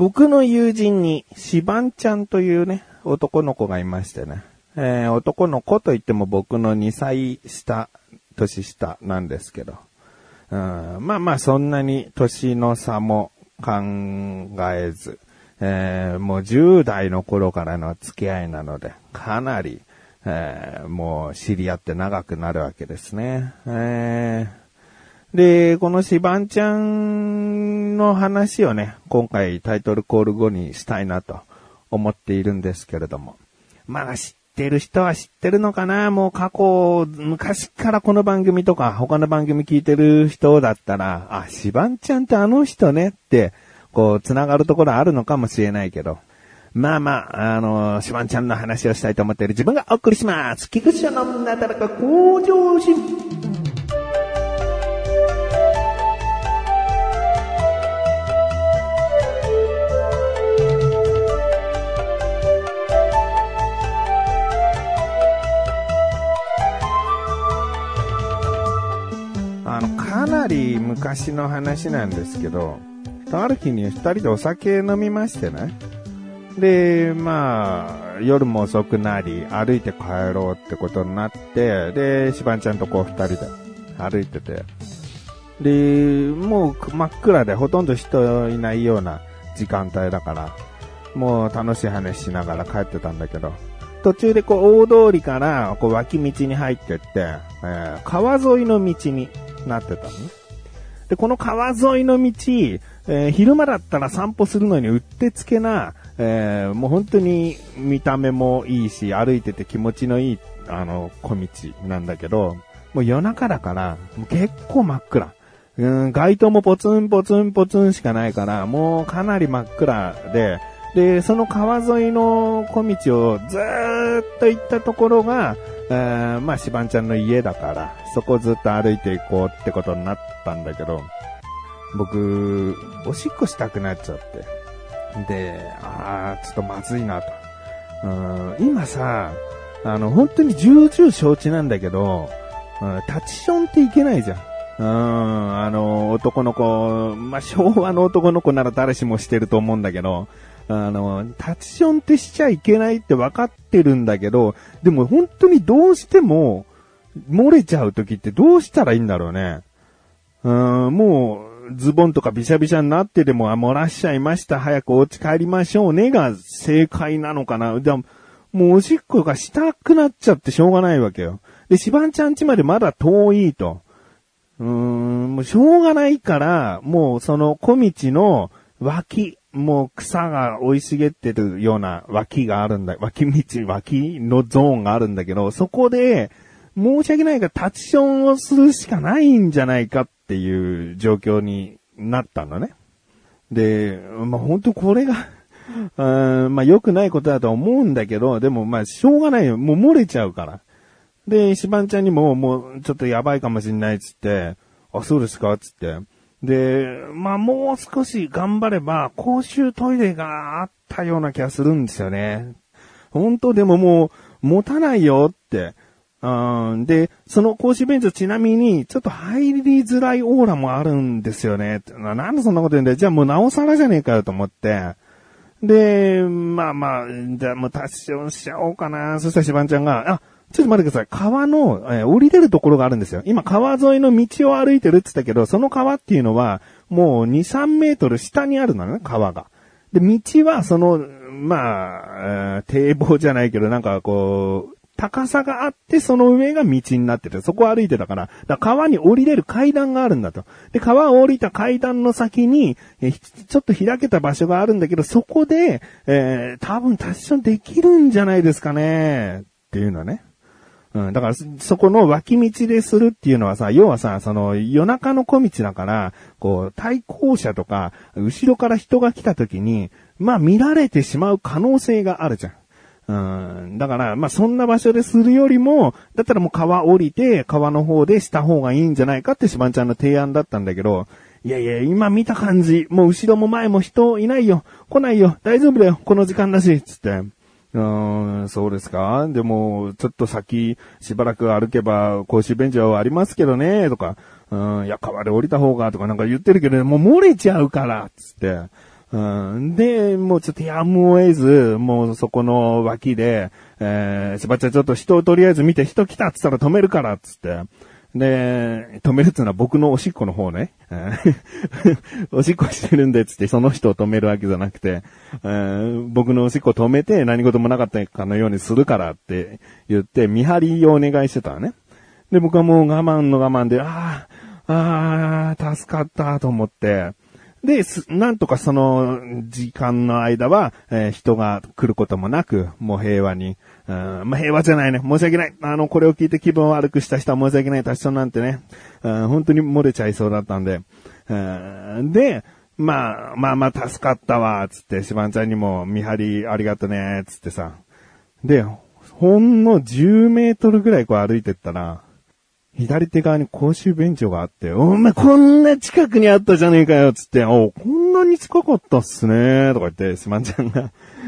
僕の友人に、シバンちゃんというね、男の子がいましてね。えー、男の子といっても僕の2歳下、年下なんですけど。うん、まあまあそんなに年の差も考えず、えー、もう10代の頃からの付き合いなので、かなり、えー、もう知り合って長くなるわけですね。えー、で、このシバンちゃんの話をね、今回タイトルコール後にしたいなと思っているんですけれども。まあ知ってる人は知ってるのかな？もう過去、昔からこの番組とか他の番組聞いてる人だったら、あ、シバンちゃんってあの人ねって、こう、繋がるところあるのかもしれないけど、まあまあ、あの、シバンちゃんの話をしたいと思っている自分がお送りします。菊池のなだらか向上心。の、かなり昔の話なんですけど、とある日に二人でお酒飲みましてね。で、まあ、夜も遅くなり、歩いて帰ろうってことになって、で、しばんちゃんとこう二人で歩いてて、で、もう真っ暗でほとんど人いないような時間帯だから、もう楽しい話しながら帰ってたんだけど、途中でこう大通りからこう脇道に入ってって、えー、川沿いの道になってたの？ね。で、この川沿いの道、えー、昼間だったら散歩するのにうってつけな、えー、もう本当に見た目もいいし、歩いてて気持ちのいい、あの、小道なんだけど、もう夜中だから、もう結構真っ暗。うん、街灯もポツンポツンポツンしかないから、もうかなり真っ暗で、で、その川沿いの小道をずっと行ったところが、えー、まあ、しばんちゃんの家だから、そこずっと歩いていこうってことになったんだけど、僕、おしっこしたくなっちゃって。で、ああ、ちょっとまずいなと。うん、今さ、あの、本当に重々承知なんだけど、うん、タチションっていけないじゃん。うん、あの、男の子、まあ、昭和の男の子なら誰しもしてると思うんだけど、あの、タチションってしちゃいけないって分かってるんだけど、でも本当にどうしても、漏れちゃう時ってどうしたらいいんだろうね。うん、もう、ズボンとかびしゃびしゃになってでも、あ、漏らしちゃいました。早くお家帰りましょうねが正解なのかな。でも、もうおしっこがしたくなっちゃってしょうがないわけよ。で、しばんちゃん家までまだ遠いと。うーん、もうしょうがないから、もうその小道の脇、もう草が生い茂ってるような脇があるんだ、脇道、脇のゾーンがあるんだけど、そこで、申し訳ないがタチションをするしかないんじゃないかっていう状況になったのね。で、まあ、本当これがまあ、良くないことだと思うんだけど、でも、まあ、しょうがないよ。もう漏れちゃうから。で、石番ちゃんにも、もう、ちょっとやばいかもしんないっつって、あ、そうですかっつって。で、まあ、もう少し頑張れば、公衆トイレがあったような気がするんですよね。本当でももう、持たないよって。うん、で、その公衆便所ちなみに、ちょっと入りづらいオーラもあるんですよね。なんでそんなこと言うんだよ。じゃあもうなおさらじゃねえかよと思って。で、まあまあ、じゃあもう達成しちゃおうかな。そしたらしばんちゃんが、あ、ちょっと待ってください。川の、えー、降りれるところがあるんですよ。今川沿いの道を歩いてるって言ったけど、その川っていうのは、もう2、3メートル下にあるのね、川が。で、道はその、まあ、堤防じゃないけど、なんかこう、高さがあって、その上が道になってて、そこを歩いてたから、だから川に降りれる階段があるんだと。で、川を降りた階段の先に、えちょっと開けた場所があるんだけど、そこで、えー、多分タッションできるんじゃないですかね、っていうのね。うん、だから、そこの脇道でするっていうのはさ、要はさ、その夜中の小道だから、こう、対向車とか、後ろから人が来た時に、まあ見られてしまう可能性があるじゃん。うん。だから、まあ、そんな場所でするよりも、だったらもう川降りて、川の方でした方がいいんじゃないかってしばんちゃんの提案だったんだけど、いやいや、今見た感じ、もう後ろも前も人いないよ。来ないよ。大丈夫だよ。この時間だし。つって。うん、そうですか？でも、ちょっと先、しばらく歩けば、公衆便所はありますけどね、とか、うん、いや、川で降りた方が、とかなんか言ってるけど、もう漏れちゃうから、つって。うん、で、もうちょっとやむを得ず、もうそこの脇で、えー、しばちゃんちょっと人をとりあえず見て人来たっつったら止めるからつって。で、止めるっつうのは僕のおしっこの方ね。おしっこしてるんでっつってその人を止めるわけじゃなくて、僕のおしっこ止めて何事もなかったかのようにするからって言って見張りをお願いしてたのね。で、僕はもう我慢の我慢で、ああ、ああ、助かったと思って、で、なんとかその時間の間は、えー人が来ることもなく、もう平和に、うんまあ、平和じゃないね。申し訳ない。あの、これを聞いて気分を悪くした人は申し訳ない。達人なんてね、うん本当に漏れちゃいそうだったんで。うんで、まあ、まあまあ助かったわ、つって、しばんちゃんにも見張りありがとね、つってさ。で、ほんの10メートルぐらいこう歩いてったら、左手側に公衆便所があって、お前こんな近くにあったじゃねえかよ、つって、おこんなに近かったっすね、とか言って、しまんちゃんが。い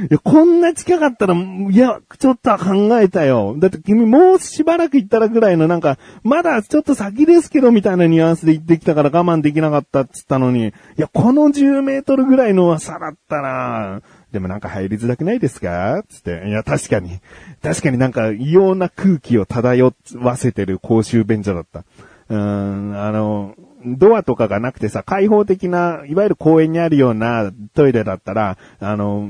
や、こんな近かったら、いや、ちょっと考えたよ。だって君もうしばらく行ったらぐらいのなんか、まだちょっと先ですけど、みたいなニュアンスで言ってきたから我慢できなかったっつったのに、いや、この10メートルぐらいのはさらったなでもなんか入りづらくないですか？つって。いや、確かに。確かになんか異様な空気を漂わせてる公衆便所だった。うーん、あの、ドアとかがなくてさ、開放的な、いわゆる公園にあるようなトイレだったら、あの、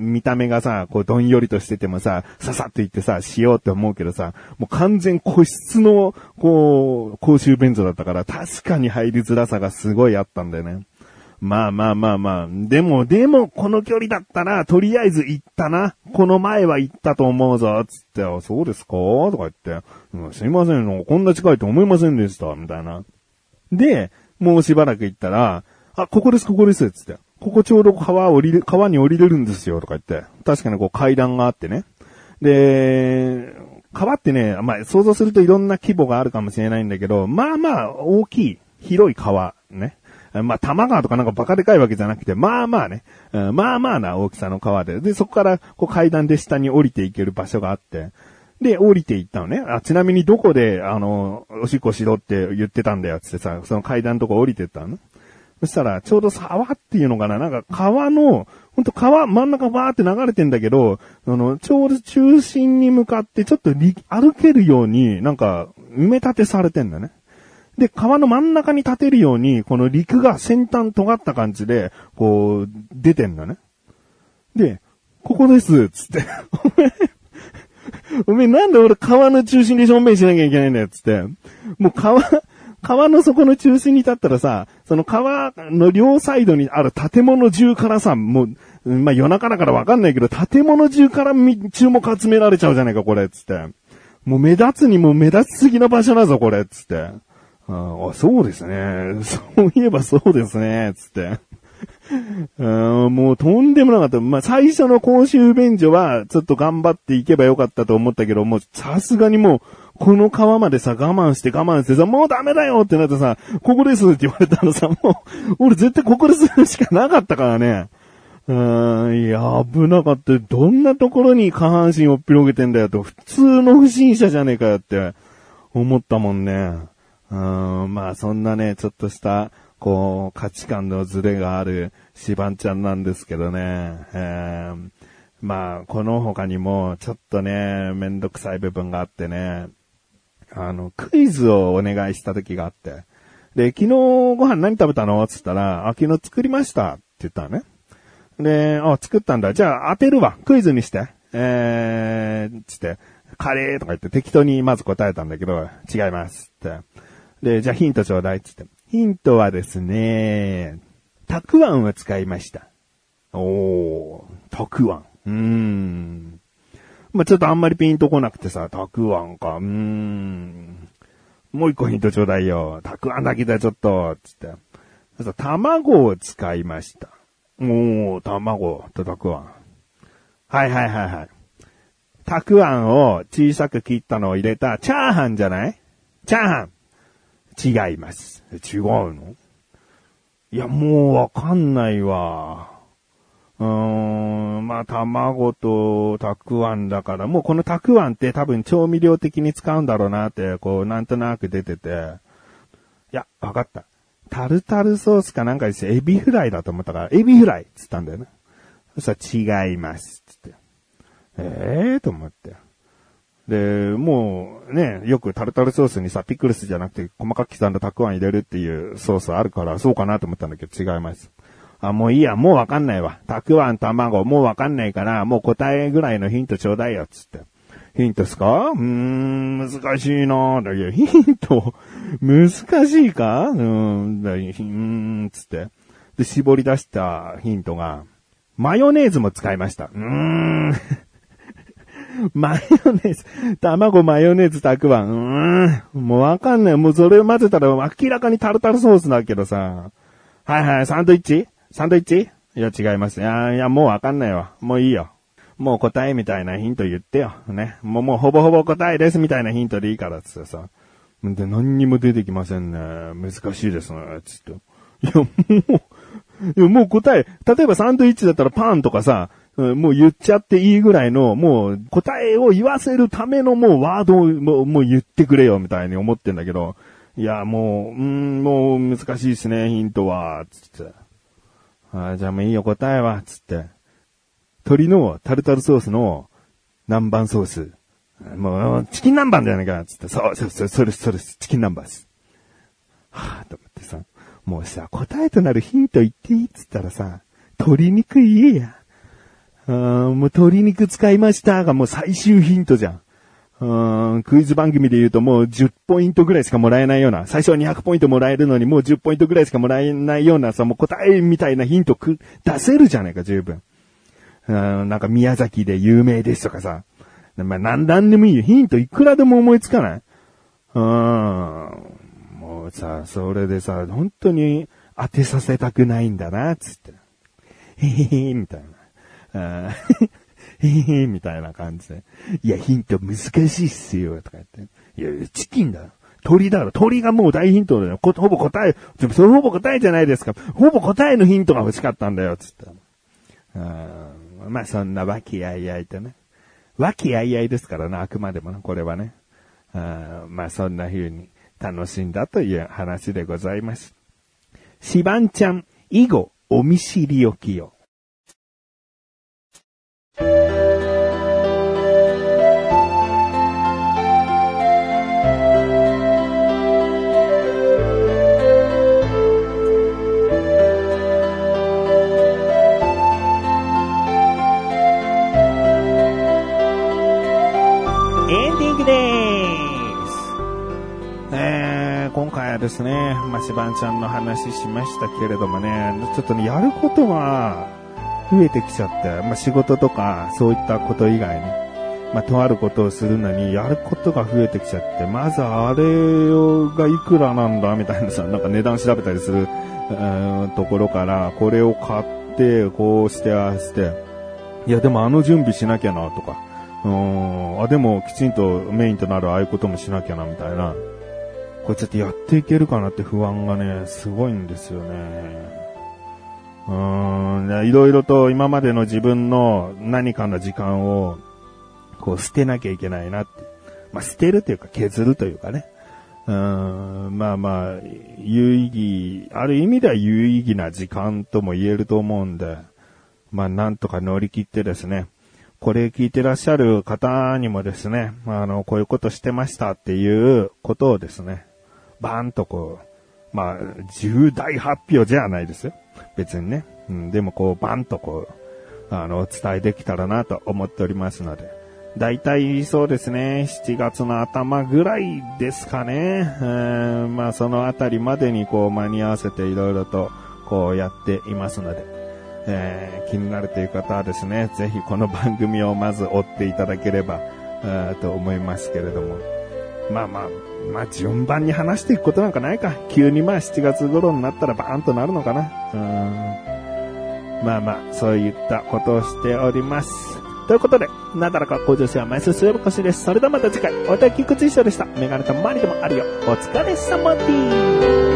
見た目がさ、こうどんよりとしててもさ、ささっと行ってさ、しようって思うけどさ、もう完全個室の、こう、公衆便所だったから、確かに入りづらさがすごいあったんだよね。まあまあまあまあ。でも、でも、この距離だったら、とりあえず行ったな。この前は行ったと思うぞ。つって、あそうですか？とか言って、うんすいません、こんな近いと思いませんでした。みたいな。で、もうしばらく行ったら、あ、ここです、ここです。つって。ここちょうど川降りる、川に降りれるんですよ。とか言って。確かにこう階段があってね。で、川ってね、まあ想像するといろんな規模があるかもしれないんだけど、まあまあ大きい、広い川、ね。まあ、玉川とかなんかバカでかいわけじゃなくて、まあまあね、うんまあまあな大きさの川で、で、そこからこう階段で下に降りていける場所があって、で、降りていったのね。あ、ちなみにどこで、あの、おしっこしろって言ってたんだよ、つってさ、その階段のとこ降りてったの。そしたら、ちょうど沢っていうのかななんか川の、ほんと川、真ん中バーって流れてんだけど、あの、ちょうど中心に向かってちょっと歩けるように、なんか、埋め立てされてんだね。で、川の真ん中に立てるように、この陸が先端尖った感じで、こう、出てんだね。で、ここです、つって。お前、お前なんで俺川の中心で正面しなきゃいけないんだよ、つって。もう川、川の底の中心に立ったらさ、その川の両サイドにある建物中からさ、もう、まあ、夜中だからわかんないけど、建物中からみ注目集められちゃうじゃないか、これ、つって。もう目立つにも目立ちすぎな場所だぞ、これ、つって。あ、そうですね。そういえばそうですね、つって。うんもうとんでもなかった。まあ、最初の公衆便所は、ちょっと頑張っていけばよかったと思ったけど、もうさすがにもう、この川までさ、我慢して我慢してさ、もうダメだよってなってさ、ここですって言われたのさ、もう、俺絶対ここでするしかなかったからね。うん、いや、危なかった。どんなところに下半身を広げてんだよと、普通の不審者じゃねえかよって思ったもんね。うん、まあそんなね、ちょっとした、こう、価値観のズレがあるシバンちゃんなんですけどね。えーまあ、この他にも、ちょっとね、めんどくさい部分があってね、あの、クイズをお願いした時があって。で、昨日ご飯何食べたの？つったら、あ、昨日作りましたって言ったのね。で、あ、作ったんだ。じゃあ当てるわ。クイズにして。えー、つって、カレーとか言って適当にまず答えたんだけど、違いますって。で、じゃあヒントちょうだいって言って。ヒントはですね、たくあんを使いました。おー、たくあん。うーん。まあ、ちょっとあんまりピンとこなくてさ、たくあんか、うーん。もう一個ヒントちょうだいよ。たくあんだけだ、ちょっと、つって。そしたら卵を使いました。おー、卵とたくあん。はいはいはいはい。たくあんを小さく切ったのを入れたチャーハンじゃない？チャーハン違います。違うの？いや、もうわかんないわ。うーん、まあ、卵とたくあんだから、もうこのたくあんって多分調味料的に使うんだろうなって、こう、なんとなく出てて。いや、わかった。タルタルソースかなんかですエビフライだと思ったから、エビフライっつったんだよね。そしたら違います。つって。ええー、と思って。で、もうね、よくタルタルソースにさ、ピクルスじゃなくて細かく刻んだたくあん入れるっていうソースあるから、そうかなと思ったんだけど違います。あ、もういいや、もうわかんないわ。たくあん、卵、もうわかんないから、もう答えぐらいのヒントちょうだいよ、つって。ヒントですか？うーん、難しいなだけど、ヒント、難しいか？うーん、だうーん、つって。で、絞り出したヒントが、マヨネーズも使いました。うーん。マヨネーズ、卵、マヨネーズ、たくあん。うーん。もうわかんない。もうそれを混ぜたら明らかにタルタルソースだけどさ。はいはい、サンドイッチ？サンドイッチ？いや、違います。いや、いや、もうわかんないわ。もういいよ。もう答えみたいなヒント言ってよ。ね。もう、もうほぼほぼ答えですみたいなヒントでいいからつってさ。で、何にも出てきませんね。難しいですね。つって。いや、もう、いや、もう答え、例えばサンドイッチだったらパンとかさ、もう言っちゃっていいぐらいの、もう答えを言わせるためのもうワードをもうもう言ってくれよみたいに思ってんだけど、いや、もう、うん、もう難しいですね、ヒントは、つって。あじゃあもういいよ、答えは、つって。鶏のタルタルソースの南蛮ソース。もう、チキン南蛮じゃないか、つって。そう、そう、そう、それ、それ、チキン南蛮です。はぁ、と思ってさ、もうさ、答えとなるヒント言っていいっつったらさ、鶏肉言えや。うん、もう鶏肉使いましたがもう最終ヒントじゃん。うん、クイズ番組で言うともう10ポイントぐらいしかもらえないような、最初は200ポイントもらえるのにもう10ポイントぐらいしかもらえないようなさ、もう答えみたいなヒントく、出せるじゃないか、十分。うん、なんか宮崎で有名ですとかさ。まあ、なんでもいいよ。ヒントいくらでも思いつかないうん。もうさ、それでさ、本当に当てさせたくないんだな、つって。へへへ、みたいな。へへへ、みたいな感じで。いや、ヒント難しいっすよ、とか言って。いや、チキンだよ。鳥だろ。鳥がもう大ヒントだよ。ほぼ答え、それほぼ答えじゃないですか。ほぼ答えのヒントが欲しかったんだよ、つって。まあそんな和気あいあいとね。和気あいあいですからね、あくまでもね、これはね。あまあそんな風に楽しんだという話でございます。シバンちゃん、以後、お見知りおきよ。です。ね、まあ、しばんちゃんの話しましたけれどもね、ちょっとね、やることが増えてきちゃって、まあ、仕事とかそういったこと以外に、まあ、とあることをするのに、やることが増えてきちゃって、まずあれがいくらなんだみたいなさ、なんか値段調べたりする、うんところから、これを買って、こうしてああして、いやでもあの準備しなきゃなとか、うん、あ、でもきちんとメインとなるああいうこともしなきゃなみたいな、これちょっとやっていけるかなって不安がね、すごいんですよね。うーん、いろいろと今までの自分の何かの時間を、こう捨てなきゃいけないなって。まあ、捨てるというか削るというかね。うーん、まあまあ、有意義、ある意味では有意義な時間とも言えると思うんで、まあなんとか乗り切ってですね、これ聞いてらっしゃる方にもですね、あの、こういうことしてましたっていうことをですね、バーンとこう、まあ、重大発表じゃないですよ。別にね。うん、でもこう、バンとこう、あの、お伝えできたらなと思っておりますので。だいたいそうですね、7月の頭ぐらいですかね。まあ、そのあたりまでにこう、間に合わせていろいろと、こうやっていますので、えー、気になるという方はですね、ぜひこの番組をまず追っていただければ、と思いますけれども。まあまあ、まあ順番に話していくことなんかないか。急にまあ7月頃になったらバーンとなるのかな。うん。まあまあ、そういったことをしております。ということで、なだらか向上心は毎週水曜日更新です。それではまた次回、おたきくついしょでした。メガネたまりでもあるよ。お疲れ様です。